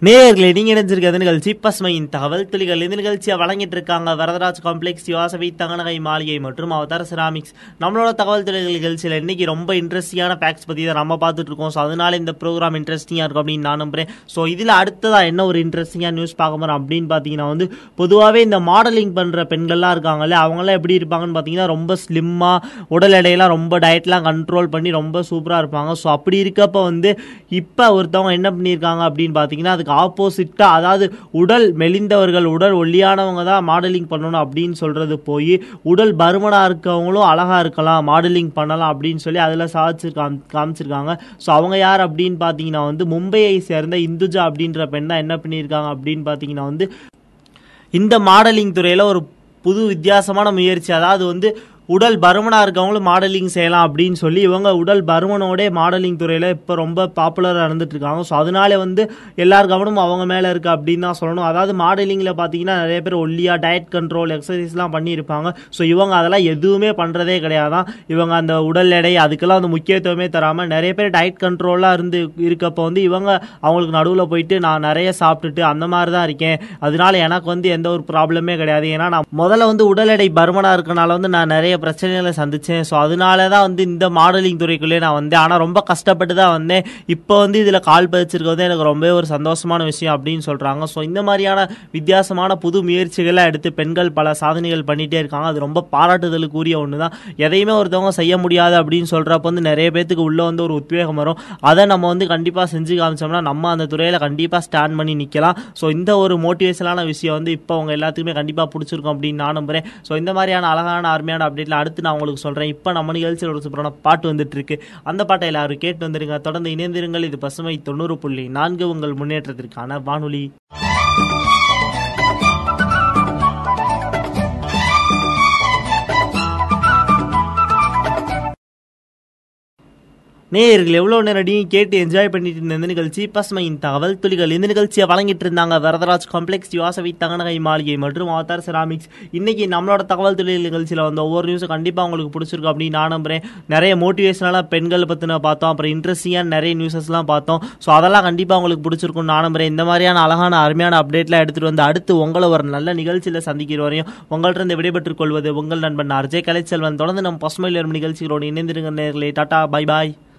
நேயர்களே நீங்க இணைஞ்சிருக்கிறது நிகழ்ச்சி பசுமையின் தகவல் துளிகள். இந்த நிகழ்ச்சியை வழங்கிட்டு இருக்காங்க வரதராஜ் காம்ப்ளெக்ஸ் யோசவி தங்கநகை மாளிகை மற்றும் அவதார செராமிக்ஸ் நம்மளோட தகவல் துளிகள் நிகழ்ச்சியில் இன்னைக்கு ரொம்ப இன்ட்ரெஸ்டிங்கான ஃபேக்ட்ஸ் பற்றி தான் நம்ம பார்த்துட்டு இருக்கோம் ஸோ அதனால இந்த ப்ரோக்ராம் இன்ட்ரெஸ்டிங்காக இருக்கும் அப்படின்னு நான் நம்புறேன். ஸோ இதில் அடுத்ததாக என்ன ஒரு இன்ட்ரெஸ்டிங்காக நியூஸ் பார்க்க போகிறோம் அப்படின்னு பார்த்தீங்கன்னா வந்து பொதுவாகவே இந்த மாடலிங் பண்ணுற பெண்கள்லாம் இருக்காங்கல்ல அவங்களாம் எப்படி இருப்பாங்கன்னு பார்த்தீங்கன்னா ரொம்ப ஸ்லிம்மாக உடல் எடையெல்லாம் ரொம்ப டயட்லாம் கண்ட்ரோல் பண்ணி ரொம்ப சூப்பராக இருப்பாங்க. ஸோ அப்படி இருக்கப்போ வந்து இப்போ ஒருத்தவங்க என்ன பண்ணியிருக்காங்க அப்படின்னு பார்த்தீங்கன்னா அதுக்கு ஆப்போசிட்டாக அதாவது உடல் மெலிந்தவர்கள் உடல் ஒல்லியானவங்க தான் மாடலிங் பண்ணணும் அப்படின்னு சொல்கிறது போய் உடல் பருமனாக இருக்கவங்களும் அழகாக இருக்கலாம் மாடலிங் பண்ணலாம் அப்படின்னு சொல்லி அதில் சாதிச்சு காம் காமிச்சிருக்காங்க. ஸோ அவங்க யார் அப்படின்னு பார்த்தீங்கன்னா வந்து மும்பையை சேர்ந்த இந்துஜா அப்படின்ற பெண் தான் என்ன பண்ணியிருக்காங்க அப்படின்னு பார்த்தீங்கன்னா வந்து இந்த மாடலிங் துறையில் ஒரு புது வித்தியாசமான முயற்சி அதாவது வந்து உடல் பருமனாக இருக்கவங்களும் மாடலிங் செய்யலாம் அப்படின்னு சொல்லி இவங்க உடல் பருமனோட மாடலிங் துறையில் இப்போ ரொம்ப பாப்புலராக இருந்துட்டு இருக்காங்க. ஸோ அதனால வந்து எல்லார் கவனமும் அவங்க மேலே இருக்குது அப்படின்னு தான் சொல்லணும். அதாவது மாடலிங்கில் பார்த்தீங்கன்னா நிறைய பேர் ஒல்லியாக டயட் கண்ட்ரோல் எக்ஸசைஸ்லாம் பண்ணியிருப்பாங்க. ஸோ இவங்க அதெல்லாம் எதுவுமே பண்ணுறதே கிடையாதான் இவங்க அந்த உடல் எடை அதுக்கெல்லாம் வந்து முக்கியத்துவமே தராமல் நிறைய பேர் டயட் கண்ட்ரோலாக இருந்து இருக்கப்போ வந்து இவங்க அவங்களுக்கு நடுவில் போயிட்டு நான் நிறைய சாப்பிட்டுட்டு அந்த மாதிரி தான் இருக்கேன். அதனால எனக்கு வந்து எந்த ஒரு ப்ராப்ளமே கிடையாது. ஏன்னா நான் முதல்ல வந்து உடல் எடை பருமனாக இருக்கனால வந்து நான் நிறைய பிரச்சனைகளை சந்திச்சேன். ஸோ அதனால தான் வந்து இந்த மாடலிங் துறைக்குள்ளே நான் வந்தேன். ஆனால் ரொம்ப கஷ்டப்பட்டு தான் வந்தேன். இப்போ வந்து இதில் கால் பதிச்சிருக்கிறது எனக்கு ரொம்பவே ஒரு சந்தோஷமான விஷயம் அப்படின்னு சொல்கிறாங்க ஸோ இந்த மாதிரியான வித்தியாசமான புது முயற்சிகளை எடுத்து பெண்கள் பல சாதனைகள் பண்ணிகிட்டே இருக்காங்க. அது ரொம்ப பாராட்டுதலுக்குரிய ஒன்று தான் எதையுமே ஒருத்தவங்க செய்ய முடியாது அப்படின்னு சொல்கிறப்ப வந்து நிறைய பேத்துக்கு உள்ளே வந்து ஒரு உத்வேகம் வரும். அதை நம்ம வந்து கண்டிப்பாக செஞ்சு காமிச்சோம்னா நம்ம அந்த துறையில் கண்டிப்பாக ஸ்டாண்ட் பண்ணி நிற்கலாம் ஸோ இந்த ஒரு மோட்டிவேஷனான விஷயம் வந்து இப்போ அவங்க எல்லாத்துக்குமே கண்டிப்பாக பிடிச்சிருக்கும் அப்படின்னு நான் நம்புகிறேன் ஸோ இந்த மாதிரியான அழகான அருமையான அப்டேட்ல அடுத்து நான் உங்களுக்கு சொல்கிறேன் இப்போ நம்ம நிகழ்ச்சியில் ஒரு சூப்பரான பாட்டு வந்துட்டு இருக்கு அந்த பாட்டை எல்லாரும் கேட்டு வந்துருங்க. தொடர்ந்து இணைந்திருங்கள். இது பசுமை தொண்ணூறு புள்ளி நான்கு உங்கள் முன்னேற்றத்திற்கான வானொலி. நேயர்கள் எவ்வளோ நேரடியும் கேட்டு என்ஜாய் பண்ணிட்டு இருந்த நிகழ்ச்சி பசுமையின் தகவல் துளிகள் இந்த நிகழ்ச்சியை வழங்கிட்டு இருந்தாங்க வரதராஜ் காம்ப்ளெக்ஸ் யோசவி தங்கநகை மாளிகை மற்றும் அவதார் செராமிக்ஸ் இன்னைக்கு நம்மளோட தகவல் தொழில் நிகழ்ச்சியில் வந்த ஒவ்வொரு நியூஸும் கண்டிப்பாக உங்களுக்கு பிடிச்சிருக்கும் அப்படின்னு நான் நம்புறேன். நிறைய மோட்டிவேஷனலாக பெண்கள் பற்றின பார்த்தோம். அப்புறம் இன்ட்ரெஸ்டிங்கான நிறைய நியூஸஸ்லாம் பார்த்தோம். ஸோ அதெல்லாம் கண்டிப்பாக உங்களுக்கு பிடிச்சிருக்கும் நான் நம்புறேன். இந்த மாதிரியான அழகான அருமையான அப்டேட்லாம் எடுத்துகிட்டு வந்து அடுத்து உங்களை ஒரு நல்ல நிகழ்ச்சியில் சந்திக்கிற வரையும் உங்கள்கிட்ட இருந்து விடைபெற்றுக் கொள்வது உங்கள் நண்பன் அர்ஜய் கலைச்செல்வன். தொடர்ந்து நம்ம பசுமையில் நிகழ்ச்சிகளோடு இணைந்திருங்க நேர்களே டாட்டா பை பாய்